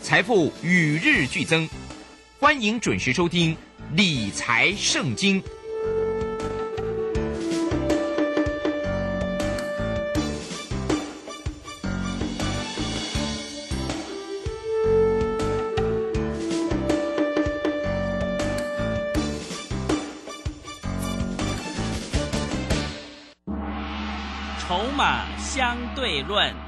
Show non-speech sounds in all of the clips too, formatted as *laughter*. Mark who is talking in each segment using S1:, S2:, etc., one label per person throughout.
S1: 财富与日俱增，欢迎准时收听《理财圣经》。
S2: 筹码相对论。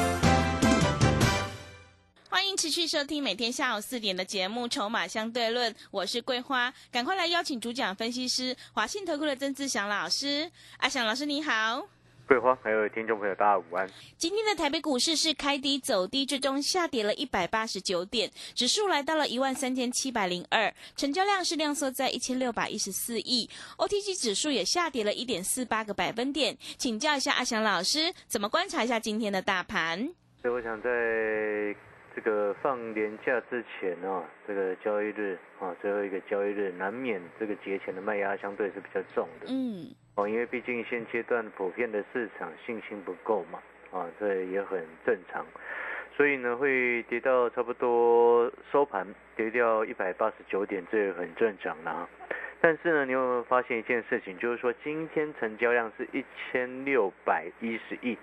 S3: 持续收听每天下午四点的节目《筹码相对论》，我是桂花，赶快来邀请主讲分析师华信投顾的曾志祥老师。阿祥老师你好，
S4: 桂花还有听众朋友大家午安。
S3: 今天的台北股市是开低走低，最终下跌了一百八十九点，指数来到了一万三千七百零二，成交量是量缩在一千六百一十四亿，OTC 指数也下跌了一点四八个百分点。请教一下阿祥老师，怎么观察一下今天的大盘？
S4: 所以我想在这个放年假之前啊，这个交易日啊，最后一个交易日，难免这个节前的卖压相对是比较重的。
S3: 嗯，
S4: 哦，因为毕竟现阶段普遍的市场信心不够嘛，啊，这也很正常。所以呢，会跌到差不多收盘跌掉一百八十九点，这也很正常啦。但是呢，你有没有发现一件事情，就是说今天成交量是一千六百一十亿，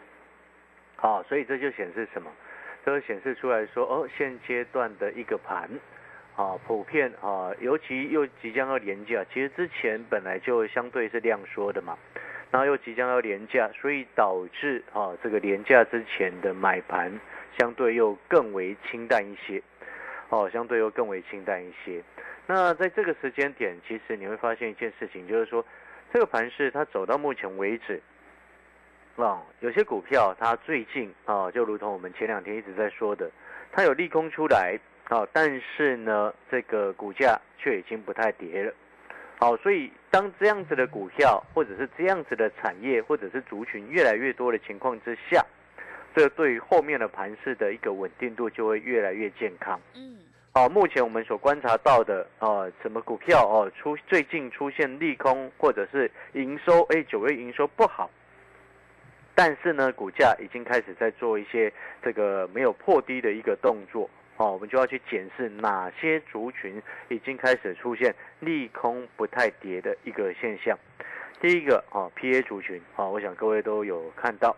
S4: 好，所以这就显示什么？都显示出来说，哦，现阶段的一个盘，啊，普遍啊，尤其又即将要廉价，其实之前本来就相对是量缩的嘛，然后又即将要廉价，所以导致啊，这个廉价之前的买盘相对又更为清淡一些，哦，相对又更为清淡一些。那在这个时间点，其实你会发现一件事情，就是说，这个盘势它走到目前为止。啊，有些股票它最近啊，就如同我们前两天一直在说的，它有利空出来啊，但是呢，这个股价却已经不太跌了。好，所以当这样子的股票或者是这样子的产业或者是族群越来越多的情况之下，这对于后面的盘势的一个稳定度就会越来越健康。嗯，好，目前我们所观察到的啊，什么股票哦出最近出现利空或者是营收，哎，九月营收不好。但是呢，股价已经开始在做一些这个没有破低的一个动作，哦，我们就要去检视哪些族群已经开始出现利空不太跌的一个现象。第一个啊，PA 族群啊，我想各位都有看到，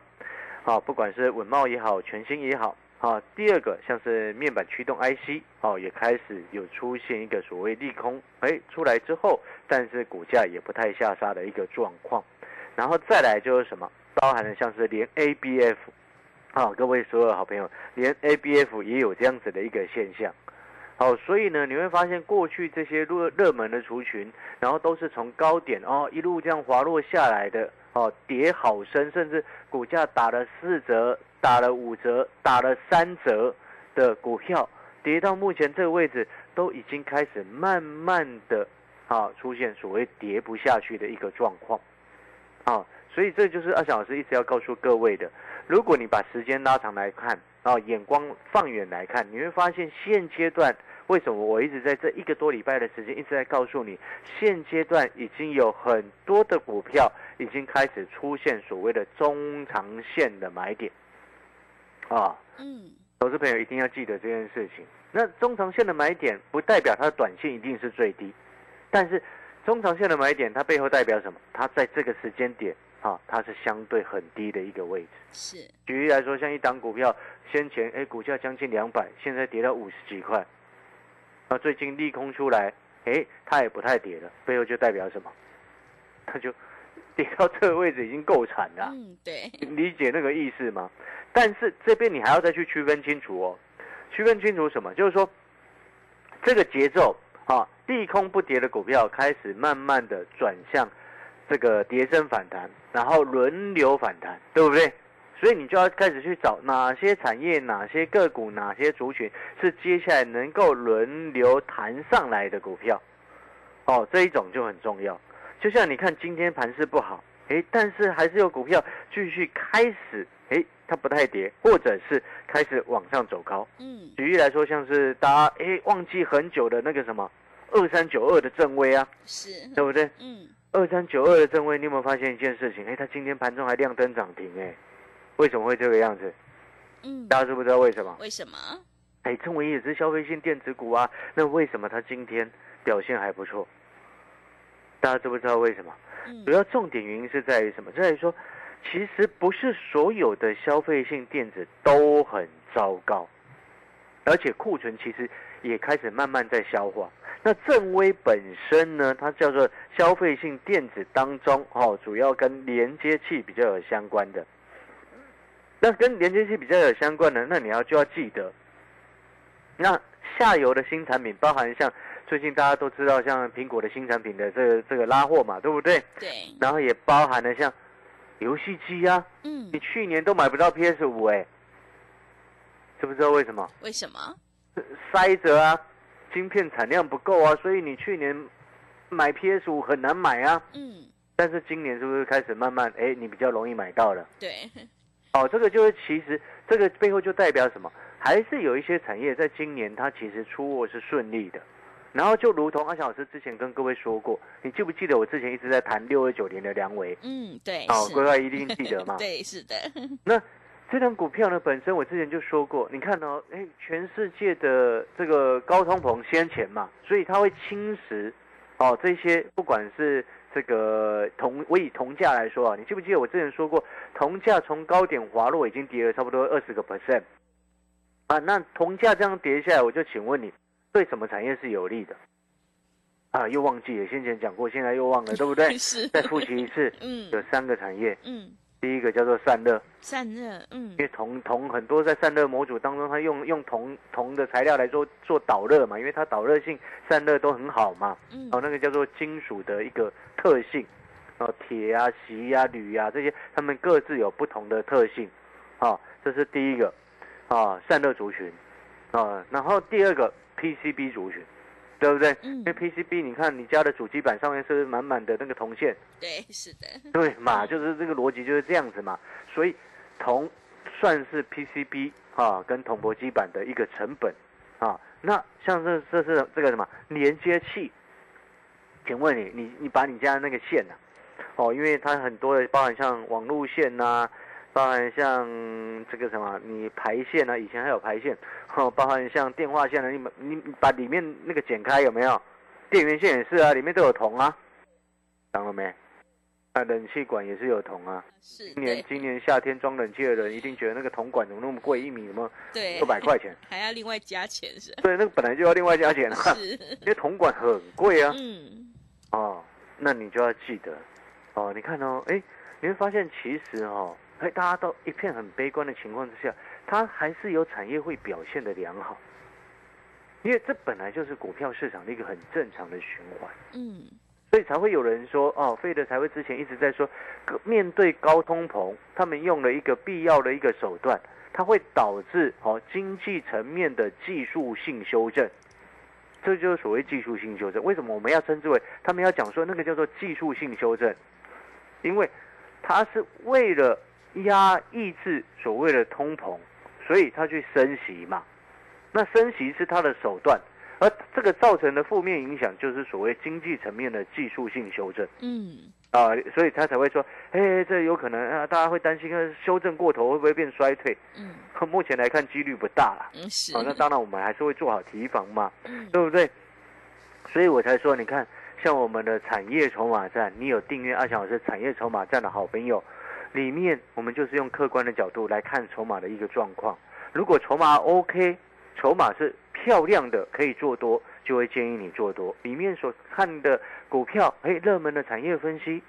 S4: 啊，不管是稳茂也好，全新也好，啊，第二个像是面板驱动 IC 哦，也开始有出现一个所谓利空，哎，出来之后，但是股价也不太下杀的一个状况，然后再来就是什么？包含的像是连 ABF，啊，各位所有好朋友，连 ABF 也有这样子的一个现象，好，所以呢，你会发现过去这些热热门的族群，然后都是从高点哦一路这样滑落下来的，哦，跌好深，甚至股价打了四折、打了五折、打了三折的股票，跌到目前这个位置，都已经开始慢慢的啊出现所谓跌不下去的一个状况，啊。所以这就是阿翔老师一直要告诉各位的。如果你把时间拉长来看，啊，眼光放远来看，你会发现现阶段为什么我一直在这一个多礼拜的时间一直在告诉你，现阶段已经有很多的股票已经开始出现所谓的中长线的买点，啊，嗯，投资朋友一定要记得这件事情。那中长线的买点不代表它的短线一定是最低，但是中长线的买点它背后代表什么？它在这个时间点。啊，它是相对很低的一个位置。
S3: 是，
S4: 举例来说，像一档股票，先前哎股价将近两百，现在跌到五十几块，那最近利空出来，哎，它也不太跌了，背后就代表什么？它就跌到这个位置已经够惨了。
S3: 嗯，对，
S4: 理解那个意思吗？但是这边你还要再去区分清楚哦，区分清楚什么？就是说这个节奏啊，利空不跌的股票开始慢慢的转向。这个跌升反弹，然后轮流反弹，对不对？所以你就要开始去找哪些产业、哪些个股、哪些族群是接下来能够轮流弹上来的股票。哦，这一种就很重要。就像你看今天盘势不好，诶，但是还是有股票继续开始，诶，它不太跌，或者是开始往上走高。
S3: 嗯，
S4: 举例来说，像是大家诶忘记很久的那个什么二三九二的正威啊，
S3: 是，
S4: 对不对？
S3: 嗯，
S4: 二三九二的正威，你有没有发现一件事情？哎，它今天盘中还亮灯涨停，哎，为什么会这个样子？
S3: 嗯，
S4: 大家知不知道为什么？
S3: 为什么？
S4: 哎，正威也是消费性电子股啊，那为什么它今天表现还不错？大家知不知道为什么？
S3: 嗯
S4: 主要重点原因是在于什么？在于说，其实不是所有的消费性电子都很糟糕，而且库存其实也开始慢慢在消化。那正威本身呢，它叫做消费性电子当中哦，主要跟连接器比较有相关的。那跟连接器比较有相关的，那你要就要记得，那下游的新产品，包含像最近大家都知道，像苹果的新产品的这个这个拉货嘛，对不对？
S3: 对，
S4: 然后也包含了像游戏机啊，
S3: 嗯
S4: 你，去年都买不到 PS 五哎，知不知道为什么？
S3: 为什么？
S4: 塞着啊，晶片产量不够啊，所以你去年买 PS 五很难买啊。
S3: 嗯，
S4: 但是今年是不是开始慢慢哎，你比较容易买到了？
S3: 对，*laughs*
S4: 哦，这个就是其实这个背后就代表什么？还是有一些产业在今年它其实出货是顺利的。然后就如同阿翔老师之前跟各位说过，你记不记得我之前一直在谈六二九年的梁维？
S3: 嗯，对，
S4: 哦，各位一定记得嘛。*laughs*
S3: 对，是的，
S4: 那这张股票呢，本身我之前就说过，你看哦，哎，全世界的这个高通膨先前嘛，所以它会侵蚀哦这些，不管是这个铜，我以铜价来说啊，你记不记得我之前说过，铜价从高点滑落已经跌了差不多二十个 percent 啊，那铜价这样跌下来，我就请问你，对什么产业是有利的？啊，又忘记了，先前讲过，现在又忘了，对不对？*laughs*
S3: 是，
S4: 再复习一次，*laughs*
S3: 嗯。
S4: 有三个产业，
S3: 嗯，
S4: 第一个叫做散热。
S3: 散热，嗯
S4: 因为铜铜很多在散热模组当中，它用用铜铜的材料来做做导热嘛，因为它导热性、散热都很好嘛。
S3: 嗯
S4: 哦，那个叫做金属的一个特性，哦，铁啊、锡啊、铝啊这些，它们各自有不同的特性。啊、这是第一个啊，散热族群啊，然后第二个 PCB 族群，对不对？
S3: 嗯
S4: 因为 PCB，你看你家的主机板上面是不是满满的那个铜线？
S3: 对，是的，
S4: 对嘛，就是这个逻辑就是这样子嘛。所以铜算是 PCB 啊跟铜箔基板的一个成本啊。那像这这是这个什么连接器？请问你你你把你家的那个线呐、哦，因为它很多的包含像网路线呐、包含像这个什么你排线啊，以前还有排线，*laughs* 哦，包含像电话线啊，你把你你把里面那个剪开有没有？电源线也是啊，里面都有铜啊，懂了没？啊，冷气管也是有铜啊。
S3: 是，
S4: 今年今年夏天装冷气的人一定觉得那个铜管怎么那么贵，一米什么
S3: 对，
S4: 六百块钱？*laughs*
S3: 还要另外加钱是？
S4: 对，那个本来就要另外加钱啊，*laughs*
S3: 是，
S4: 因为铜管很贵啊。
S3: 嗯，
S4: 哦，那你就要记得，哦，你看哦，哎，你会发现其实哦，哎，大家都一片很悲观的情况之下，它还是有产业会表现的良好，因为这本来就是股票市场的一个很正常的循环。
S3: 嗯，
S4: 所以才会有人说，哦，费德才会之前一直在说，面对高通膨，他们用了一个必要的一个手段，它会导致哦经济层面的技术性修正，这就是所谓技术性修正。为什么我们要称之为他们要讲说那个叫做技术性修正？因为它是为了压抑制所谓的通膨，所以他去升息嘛。那升息是他的手段，而这个造成的负面影响就是所谓经济层面的技术性修正
S3: 嗯，
S4: 啊、所以他才会说，哎，这有可能啊，大家会担心，呃修正过头会不会变衰退？
S3: 嗯，*laughs*
S4: 目前来看几率不大啦。
S3: 嗯，是，
S4: 好、那当然我们还是会做好提防嘛，
S3: 嗯，
S4: 对不对？所以我才说，你看，像我们的产业筹码站，你有订阅阿翔老师产业筹码站的好朋友，里面我们就是用客观的角度来看筹码的一个状况。如果筹码 OK，筹码是漂亮的，可以做多，就会建议你做多。里面所看的股票，哎，热门的产业分析，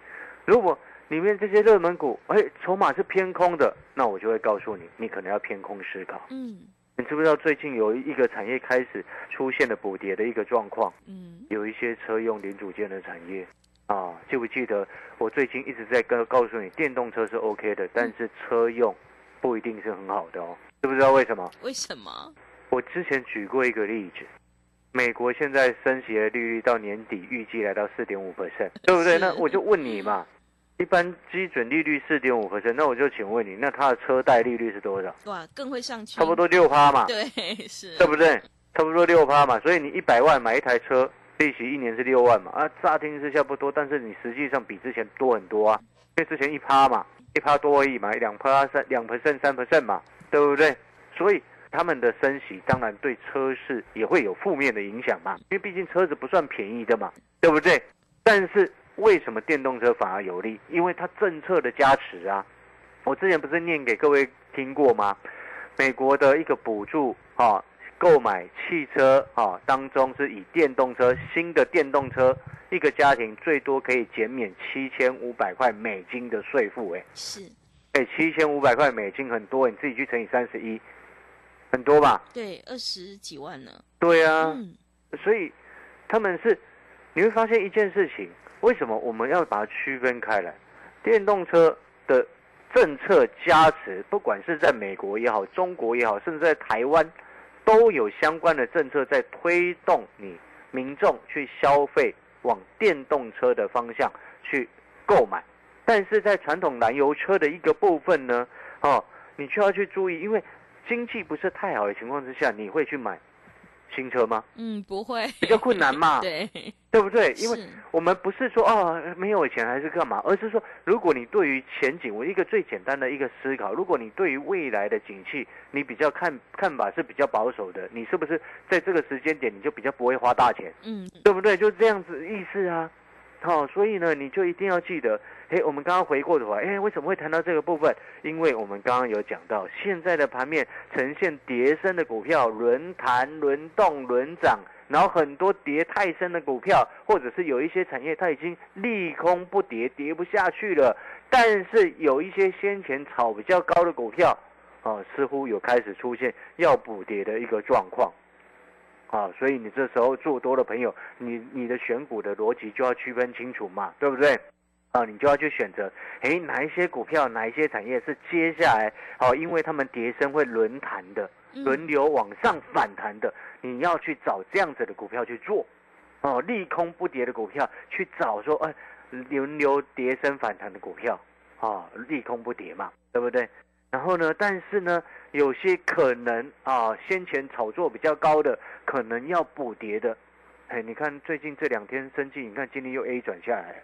S4: 如果里面这些热门股，哎，筹码是偏空的，那我就会告诉你，你可能要偏空思考。
S3: 嗯，
S4: 你知不知道最近有一个产业开始出现了补跌的一个状况？
S3: 嗯，
S4: 有一些车用零组件的产业啊，记不记得我最近一直在跟告诉你，电动车是 OK 的，但是车用不一定是很好的哦。知不知道为什么？
S3: 为什么？
S4: 我之前举过一个例子，美国现在升息的利率到年底预计来到四点五 percent，对不对？那我就问你嘛，一般基准利率四点五 percent，那我就请问你，那它的车贷利率是多少？
S3: 哇，更会上去，
S4: 差不多六趴嘛，
S3: 对，是，
S4: 对不对？差不多六趴嘛，所以你一百万买一台车，利息一年是六万嘛，啊，乍听之下不多，但是你实际上比之前多很多啊，因为之前一趴嘛，一趴多而已嘛，两趴三两 percent 三 percent 嘛，对不对？所以他们的升息当然对车市也会有负面的影响嘛，因为毕竟车子不算便宜的嘛，对不对？但是为什么电动车反而有利？因为它政策的加持啊，我之前不是念给各位听过吗？美国的一个补助啊，购买汽车啊当中是以电动车新的电动车，一个家庭最多可以减免七千五百块美金的税负，哎
S3: 是，
S4: 哎，七千五百块美金很多，你自己去乘以三十一，很多吧？
S3: 对，二十几万呢，
S4: 对啊，
S3: 嗯，
S4: 所以他们是你会发现一件事情，为什么我们要把它区分开来？电动车的政策加持，不管是在美国也好，中国也好，甚至在台湾，都有相关的政策在推动你民众去消费往电动车的方向去购买。但是在传统燃油车的一个部分呢，哦，你就要去注意，因为经济不是太好的情况之下，你会去买新车吗？
S3: 嗯，不会，
S4: 比较困难嘛，*laughs*
S3: 对，
S4: 对不对？因为我们不是说哦没有钱还是干嘛，而是说如果你对于前景，我一个最简单的一个思考，如果你对于未来的景气，你比较看看法是比较保守的，你是不是在这个时间点你就比较不会花大钱，
S3: 嗯，
S4: 对不对？就这样子意思啊。好、所以呢，你就一定要记得，诶，我们刚刚回过头来，诶，为什么会谈到这个部分？因为我们刚刚有讲到，现在的盘面呈现跌升的股票轮弹、轮动、轮涨，然后很多跌太深的股票，或者是有一些产业它已经利空不跌，跌不下去了，但是有一些先前炒比较高的股票，哦，似乎有开始出现要补跌的一个状况。啊，所以你这时候做多的朋友，你你的选股的逻辑就要区分清楚嘛，对不对？啊，你就要去选择，诶，哪一些股票，哪一些产业是接下来，哦，因为他们跌升会轮弹的，
S3: 嗯
S4: 轮流往上反弹的，你要去找这样子的股票去做，哦，利空不跌的股票去找说，哎，轮流跌升反弹的股票，啊，利空不跌嘛，对不对？然后呢，但是呢，有些可能啊，先前炒作比较高的，可能要补跌的，哎，你看最近这两天生技，你看今天又 A 转下来了，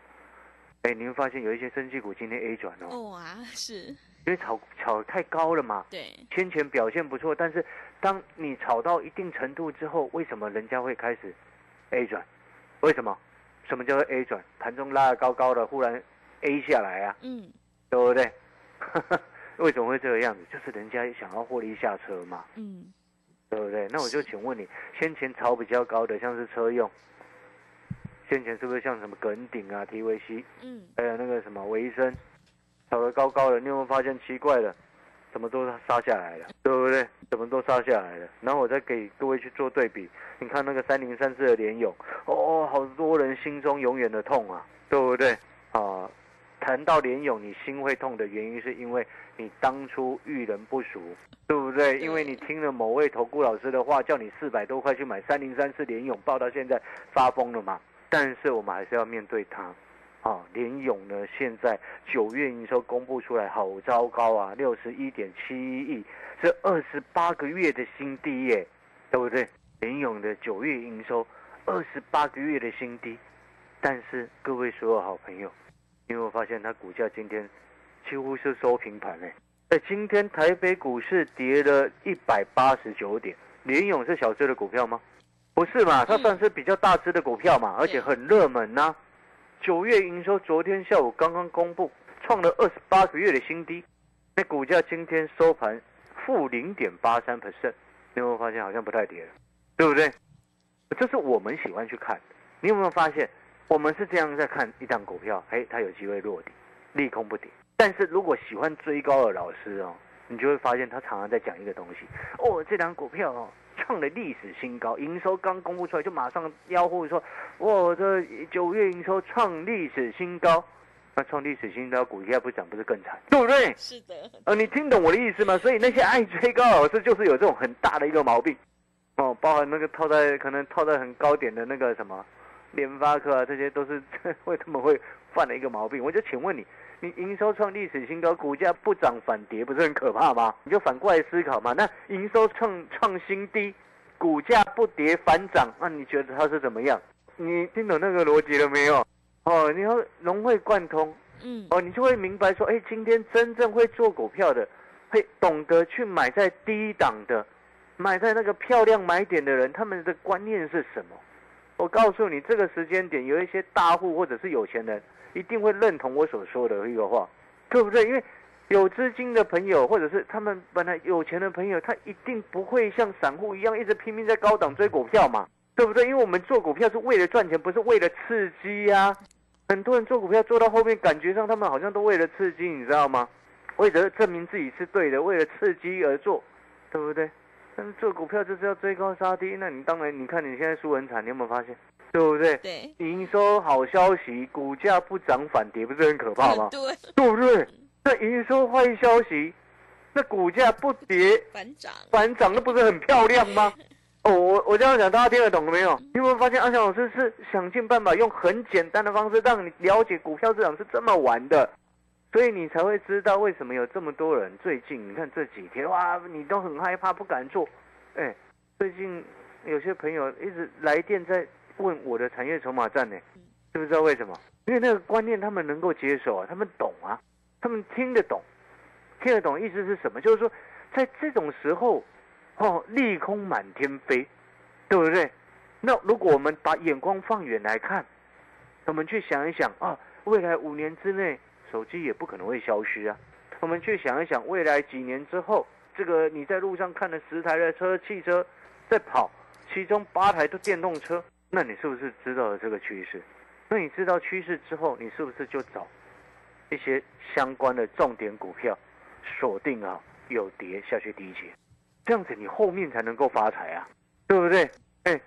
S4: 哎，你会发现有一些生技股今天 A 转哦，
S3: 哦啊，是，
S4: 因为炒炒太高了嘛，
S3: 对，
S4: 先前表现不错，但是当你炒到一定程度之后，为什么人家会开始 A 转？为什么？什么叫做 A 转？盘中拉的高高的，忽然 A 下来啊，
S3: 嗯，
S4: 对不对？*laughs* 为什么会这个样子？就是人家想要获利下车嘛，
S3: 嗯，
S4: 对不对？那我就请问你，先前炒比较高的，像是车用，先前是不是像什么耿鼎啊、TVC，
S3: 嗯，
S4: 还有那个什么维生，炒得高高的，你有没有发现奇怪的？怎么都杀下来了，对不对？怎么都杀下来了？然后我再给各位去做对比，你看那个三零三四的联勇，哦，好多人心中永远的痛啊，对不对？啊，谈到联勇，你心会痛的原因是因为你当初遇人不淑，对不对？因为你听了某位投顾老师的话，叫你四百多块去买三零三四联勇，报到现在发疯了嘛。但是我们还是要面对它。啊，联勇呢，现在九月营收公布出来，好糟糕啊，六十一点七一亿，是二十八个月的新低耶，对不对？联勇的九月营收二十八个月的新低，但是各位所有好朋友，你有没有发现它股价今天几乎是收平盘嘞？哎，今天台北股市跌了一百八十九点，联勇是小只的股票吗？不是嘛，它算是比较大只的股票嘛，而且很热门呐、九月营收昨天下午刚刚公布，创了二十八个月的新低，那股价今天收盘负零点八三 percent，你有没有发现好像不太跌了，对不对？这是我们喜欢去看。你有没有发现，我们是这样在看一档股票，哎，它有机会落底，利空不跌。但是如果喜欢追高的老师哦，你就会发现他常常在讲一个东西，哦，这档股票哦。创了历史新高，营收刚公布出来就马上吆喝说：“哇，这九月营收创历史新高。”那创历史新高，股价不涨不是更惨，对不对？
S3: 是的，
S4: 呃，你听懂我的意思吗？所以那些爱追高老师就是有这种很大的一个毛病，哦，包含那个套在可能套在很高点的那个什么联发科啊，这些都是会他们会犯的一个毛病。我就请问你，你营收创历史新高，股价不涨反跌，不是很可怕吗？你就反过来思考嘛。那营收创创新低，股价不跌反涨，那你觉得它是怎么样？你听懂那个逻辑了没有？哦，你要融会贯通，
S3: 嗯，
S4: 哦，你就会明白说，哎，今天真正会做股票的，会懂得去买在低档的。买在那个漂亮买点的人，他们的观念是什么？我告诉你，这个时间点有一些大户或者是有钱人，一定会认同我所说的一个话，对不对？因为有资金的朋友，或者是他们本来有钱的朋友，他一定不会像散户一样一直拼命在高档追股票嘛，对不对？因为我们做股票是为了赚钱，不是为了刺激呀。很多人做股票做到后面，感觉上他们好像都为了刺激，你知道吗？为了证明自己是对的，为了刺激而做，对不对？但是做股票就是要追高杀低，那你当然，你看你现在输很惨，你有没有发现？对不对？
S3: 对，
S4: 营收好消息，股价不涨反跌，不是很可怕吗？
S3: 对，
S4: 对不对？那营收坏消息，那股价不跌
S3: 反涨，
S4: 反涨，那不是很漂亮吗？*laughs* 哦，我我这样讲，大家听得懂了没有？你有没有发现阿翔老师是想尽办法用很简单的方式让你了解股票市场是这么玩的？所以你才会知道为什么有这么多人最近，你看这几天哇，你都很害怕，不敢做。哎，最近有些朋友一直来电在问我的产业筹码站呢，知不知道为什么？因为那个观念他们能够接受啊，他们懂啊，他们听得懂，听得懂意思是什么？就是说，在这种时候，哦，利空满天飞，对不对？那如果我们把眼光放远来看，我们去想一想啊，未来五年之内。手机也不可能会消失啊！我们去想一想，未来几年之后，这个你在路上看了十台的车、汽车在跑，其中八台都电动车，那你是不是知道了这个趋势？那你知道趋势之后，你是不是就找一些相关的重点股票锁定啊？有跌下去低接，这样子你后面才能够发财啊，对不对？哎，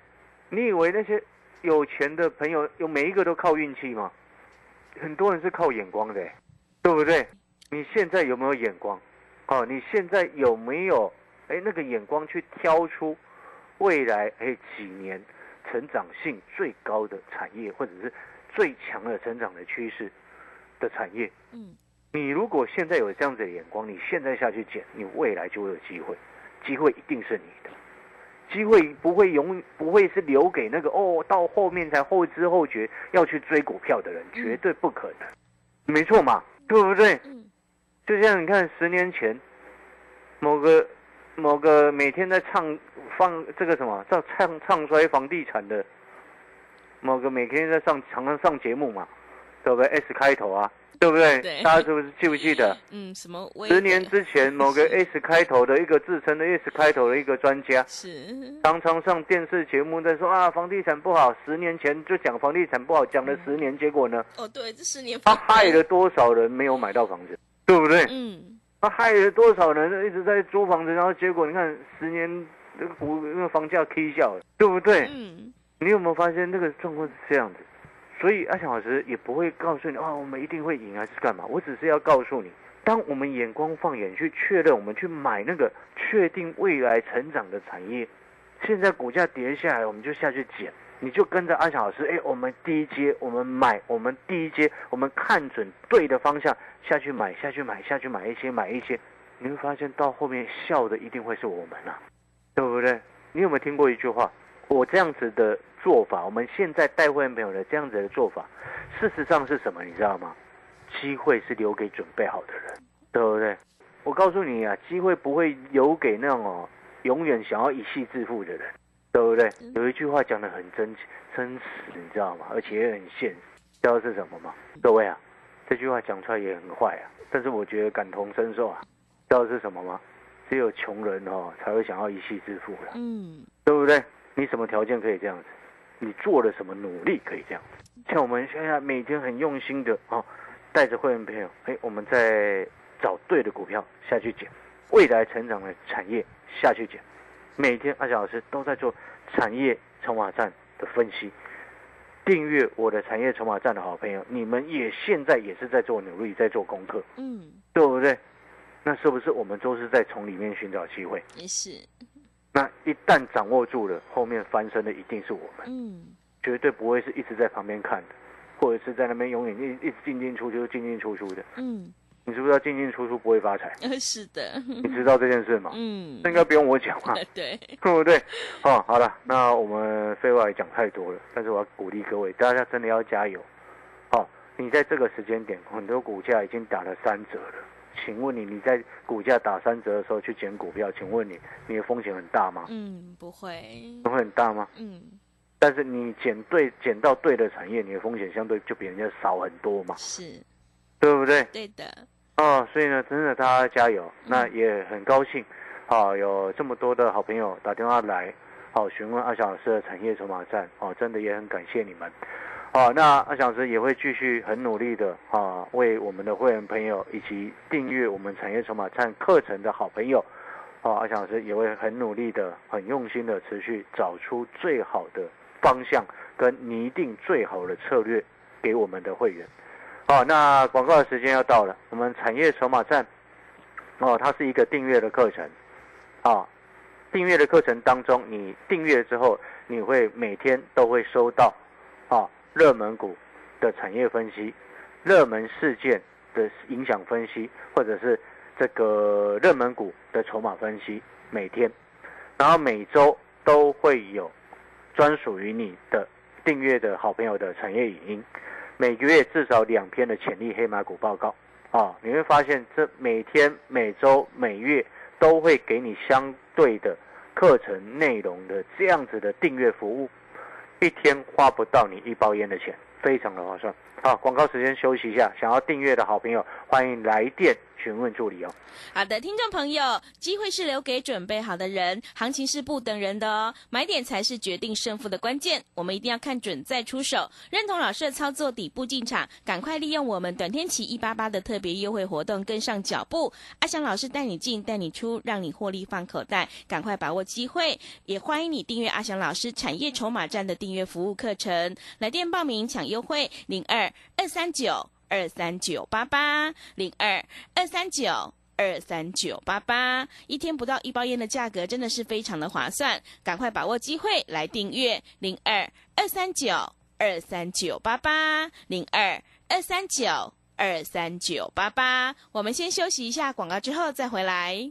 S4: 你以为那些有钱的朋友有每一个都靠运气吗？很多人是靠眼光的，对不对？你现在有没有眼光？哦，你现在有没有哎那个眼光去挑出未来哎几年成长性最高的产业，或者是最强的成长的趋势的产业？嗯，你如果现在有这样子的眼光，你现在下去捡，你未来就会有机会，机会一定是你的。机会不会永不会是留给那个哦，到后面才后知后觉要去追股票的人，绝对不可能，没错嘛，对不对？嗯，就像你看十年前，某个某个每天在唱放这个什么叫唱唱衰房地产的，某个每天在上常常上节目嘛，对不对？S 开头啊。对不对？大家是不是记不记得？
S3: 嗯，什么？
S4: 十年之前，某个 *laughs* S 开头的一个自称的 S 开头的一个专家，
S3: 是
S4: 常常上电视节目在说啊，房地产不好。十年前就讲房地产不好，讲了十年，结果呢？
S3: 哦，对，这十年
S4: 他害了多少人没有买到房子，对不对？嗯，他害了多少人一直在租房子，然后结果你看十年那个股那个房价 K 笑了，对不对？嗯，你有没有发现那个状况是这样子？所以阿强老师也不会告诉你啊，我们一定会赢还是干嘛？我只是要告诉你，当我们眼光放眼去确认，我们去买那个确定未来成长的产业，现在股价跌下来，我们就下去捡。你就跟着阿强老师，哎，我们第一阶我们买，我们第一阶我们看准对的方向下去买，下去买，下去买一些，买一些，你会发现到后面笑的一定会是我们啊，对不对？你有没有听过一句话？我这样子的。做法，我们现在带会员朋友的这样子的做法，事实上是什么？你知道吗？机会是留给准备好的人，对不对？我告诉你啊，机会不会留给那种哦，永远想要一夕致富的人，对不对？有一句话讲的很真真实，你知道吗？而且也很现实，知道是什么吗？各位啊，这句话讲出来也很坏啊，但是我觉得感同身受啊，知道是什么吗？只有穷人哦才会想要一夕致富的，嗯，对不对？你什么条件可以这样子？你做了什么努力可以这样？像我们现在每天很用心的哦，带着会员朋友，哎，我们在找对的股票下去捡，未来成长的产业下去捡。每天阿小老师都在做产业筹码站的分析。订阅我的产业筹码站的好朋友，你们也现在也是在做努力，在做功课，嗯，对不对？那是不是我们都是在从里面寻找机会？
S3: 也是。
S4: 那一旦掌握住了，后面翻身的一定是我们，
S3: 嗯，
S4: 绝对不会是一直在旁边看的，或者是在那边永远一一直进进出出、进进出出的。
S3: 嗯，
S4: 你知不知道进进出出不会发财？
S3: 呃，*laughs* 是的，
S4: 你知道这件事吗？
S3: 嗯
S4: 那，应该不用我讲嘛，*laughs*
S3: 对，*laughs*
S4: 对不对？哦，好了，那我们废话也讲太多了，但是我要鼓励各位，大家真的要加油。哦，你在这个时间点，很多股价已经打了三折了。请问你，你在股价打三折的时候去捡股票，请问你，你的风险很大吗？
S3: 嗯，不会，
S4: 会很大吗？
S3: 嗯，
S4: 但是你捡对捡到对的产业，你的风险相对就比人家少很多嘛，
S3: 是
S4: 对不对？
S3: 对的，
S4: 哦，所以呢，真的大家加油。那也很高兴，好、有这么多的好朋友打电话来，好、询问阿翔老师的产业筹码站，哦，真的也很感谢你们。好、那阿翔老师也会继续很努力的啊，为我们的会员朋友以及订阅我们产业筹码站课程的好朋友，哦，阿翔老师也会很努力的、很用心的持续找出最好的方向跟拟定最好的策略给我们的会员。好，那广告的时间要到了。我们产业筹码站，哦，它是一个订阅的课程，啊，订阅的课程当中，你订阅之后，你会每天都会收到，啊，热门股的产业分析、热门事件的影响分析，或者是这个热门股的筹码分析，每天，然后每周都会有专属于你的订阅的好朋友的产业影音。每个月至少两篇的潜力黑马股报告啊，你会发现这每天、每周、每月都会给你相对的课程内容的这样子的订阅服务，一天花不到你一包烟的钱，非常的划算。好，广告时间休息一下，想要订阅的好朋友欢迎来电询问助理哦。
S3: 好的，听众朋友，机会是留给准备好的人，行情是不等人的哦，买点才是决定胜负的关键。我们一定要看准再出手，认同老师的操作，底部进场，赶快利用我们短天期一八八的特别优惠活动，跟上脚步。阿翔老师带你进，带你出，让你获利放口袋，赶快把握机会。也欢迎你订阅阿翔老师产业筹码站的订阅服务课程，来电报名抢优惠零二二三九二三九八八零二二三九。二三九八八，一天不到一包烟的价格，真的是非常的划算，赶快把握机会来订阅零二二三九二三九八八零二二三九二三九八八。我们先休息一下广告，之后再回来。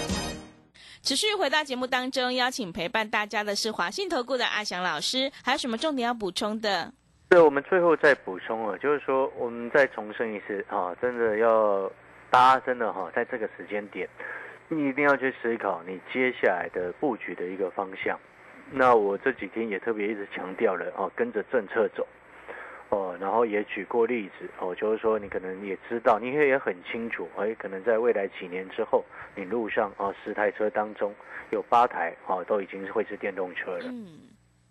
S3: 持续回到节目当中，邀请陪伴大家的是华信投顾的阿翔老师，还有什么重点要补充的？
S4: 对，我们最后再补充啊，就是说我们再重申一次啊，真的要大家真的哈、在这个时间点，你一定要去思考你接下来的布局的一个方向。那我这几天也特别一直强调了哦，跟着政策走。哦，然后也举过例子哦，就是说你可能也知道，你也也很清楚，哎，可能在未来几年之后，你路上啊十台车当中有八台啊都已经是会是电动车了。
S3: 嗯，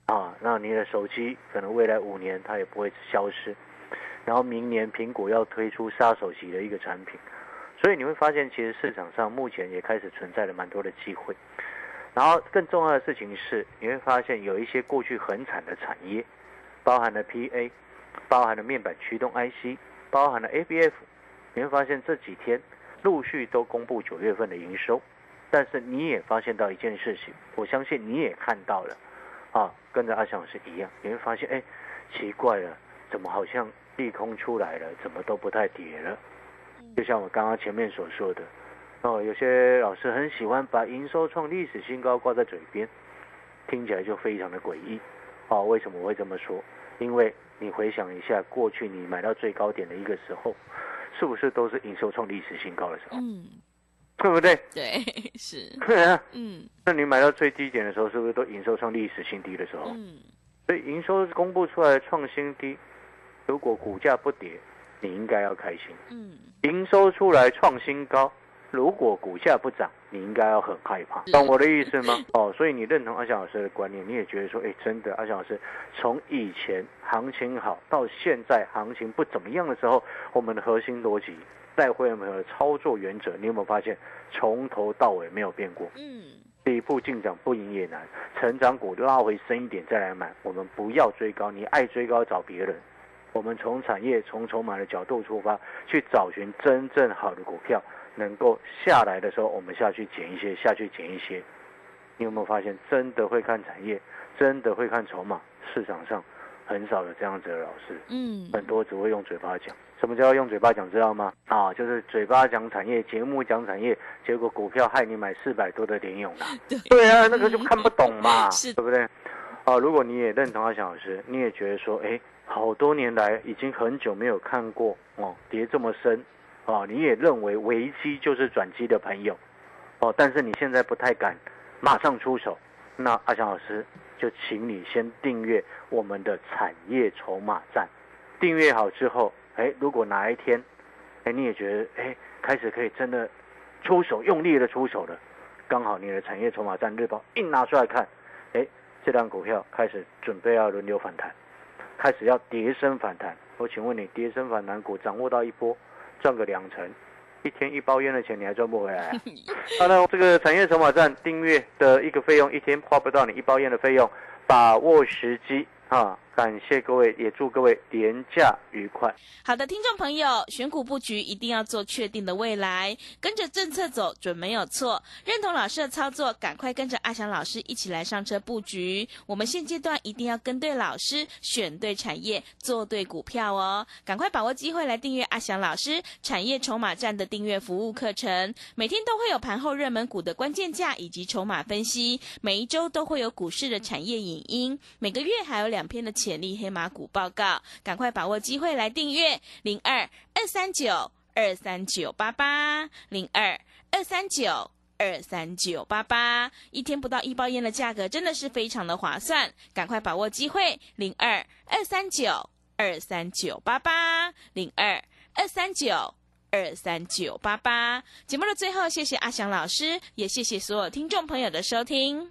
S4: 啊，那你的手机可能未来五年它也不会消失，然后明年苹果要推出杀手级的一个产品，所以你会发现其实市场上目前也开始存在了蛮多的机会。然后更重要的事情是，你会发现有一些过去很惨的产业，包含了 PA，包含了面板驱动 IC，包含了 ABF，你会发现这几天陆续都公布九月份的营收，但是你也发现到一件事情，我相信你也看到了。啊，跟着阿翔老师一样，你会发现，哎，奇怪了，怎么好像利空出来了，怎么都不太跌了？就像我刚刚前面所说的，哦，有些老师很喜欢把营收创历史新高挂在嘴边，听起来就非常的诡异。哦，为什么我会这么说？因为你回想一下，过去你买到最高点的一个时候，是不是都是营收创历史新高的时候？
S3: 嗯，
S4: 对不对？
S3: 对，是，*laughs*
S4: 对啊。
S3: 嗯
S4: 那你买到最低点的时候，是不是都营收创历史新低的时候？
S3: 嗯，
S4: 所以营收公布出来创新低，如果股价不跌，你应该要开心；
S3: 嗯
S4: 营收出来创新高，如果股价不涨，你应该要很害怕，懂我的意思吗？哦，所以你认同阿翔老师的观念，你也觉得说，哎，真的，阿翔老师从以前行情好到现在行情不怎么样的时候，我们的核心逻辑带会员朋友的操作原则，你有没有发现从头到尾没有变过？
S3: 嗯，
S4: 底部进涨不赢也难，成长股拉回深一点再来买，我们不要追高，你爱追高找别人。我们从产业、从筹码的角度出发，去找寻真正好的股票，能够下来的时候，我们下去捡一些，下去捡一些。你有没有发现，真的会看产业，真的会看筹码？市场上很少有这样子的老师，
S3: 嗯，
S4: 很多只会用嘴巴讲。什么叫用嘴巴讲？知道吗？啊，就是嘴巴讲产业，节目讲产业，结果股票害你买四百多的联勇啦。*laughs*
S3: 对
S4: 对啊，那个就看不懂嘛，*laughs*
S3: 是
S4: 对不对？啊，如果你也认同阿翔老师，你也觉得说，哎，好多年来已经很久没有看过哦，跌这么深，哦，你也认为危机就是转机的朋友，哦，但是你现在不太敢马上出手，那阿翔老师就请你先订阅我们的产业筹码站，订阅好之后，哎，如果哪一天，哎，你也觉得哎开始可以真的出手，用力的出手了，刚好你的产业筹码站日报一拿出来看，哎，这档股票开始准备要轮流反弹，开始要跌升反弹。我请问你，跌升反弹股掌握到一波，赚个两成，一天一包烟的钱你还赚不回来、啊？好了，这个产业筹码站订阅的一个费用，一天花不到你一包烟的费用，把握时机啊！感谢各位，也祝各位廉价愉快。
S3: 好的，听众朋友，选股布局一定要做确定的未来，跟着政策走准没有错。认同老师的操作，赶快跟着阿翔老师一起来上车布局。我们现阶段一定要跟对老师，选对产业，做对股票哦。赶快把握机会来订阅阿翔老师产业筹码站的订阅服务课程，每天都会有盘后热门股的关键价以及筹码分析，每一周都会有股市的产业影音，每个月还有两篇的潜力黑马股报告，赶快把握机会来订阅零二二三九二三九八八零二二三九。二三九八八，一天不到一包烟的价格真的是非常的划算，赶快把握机会！零二二三九二三九八八零二二三九二三九八八。节目的最后，谢谢阿翔老师，也谢谢所有听众朋友的收听。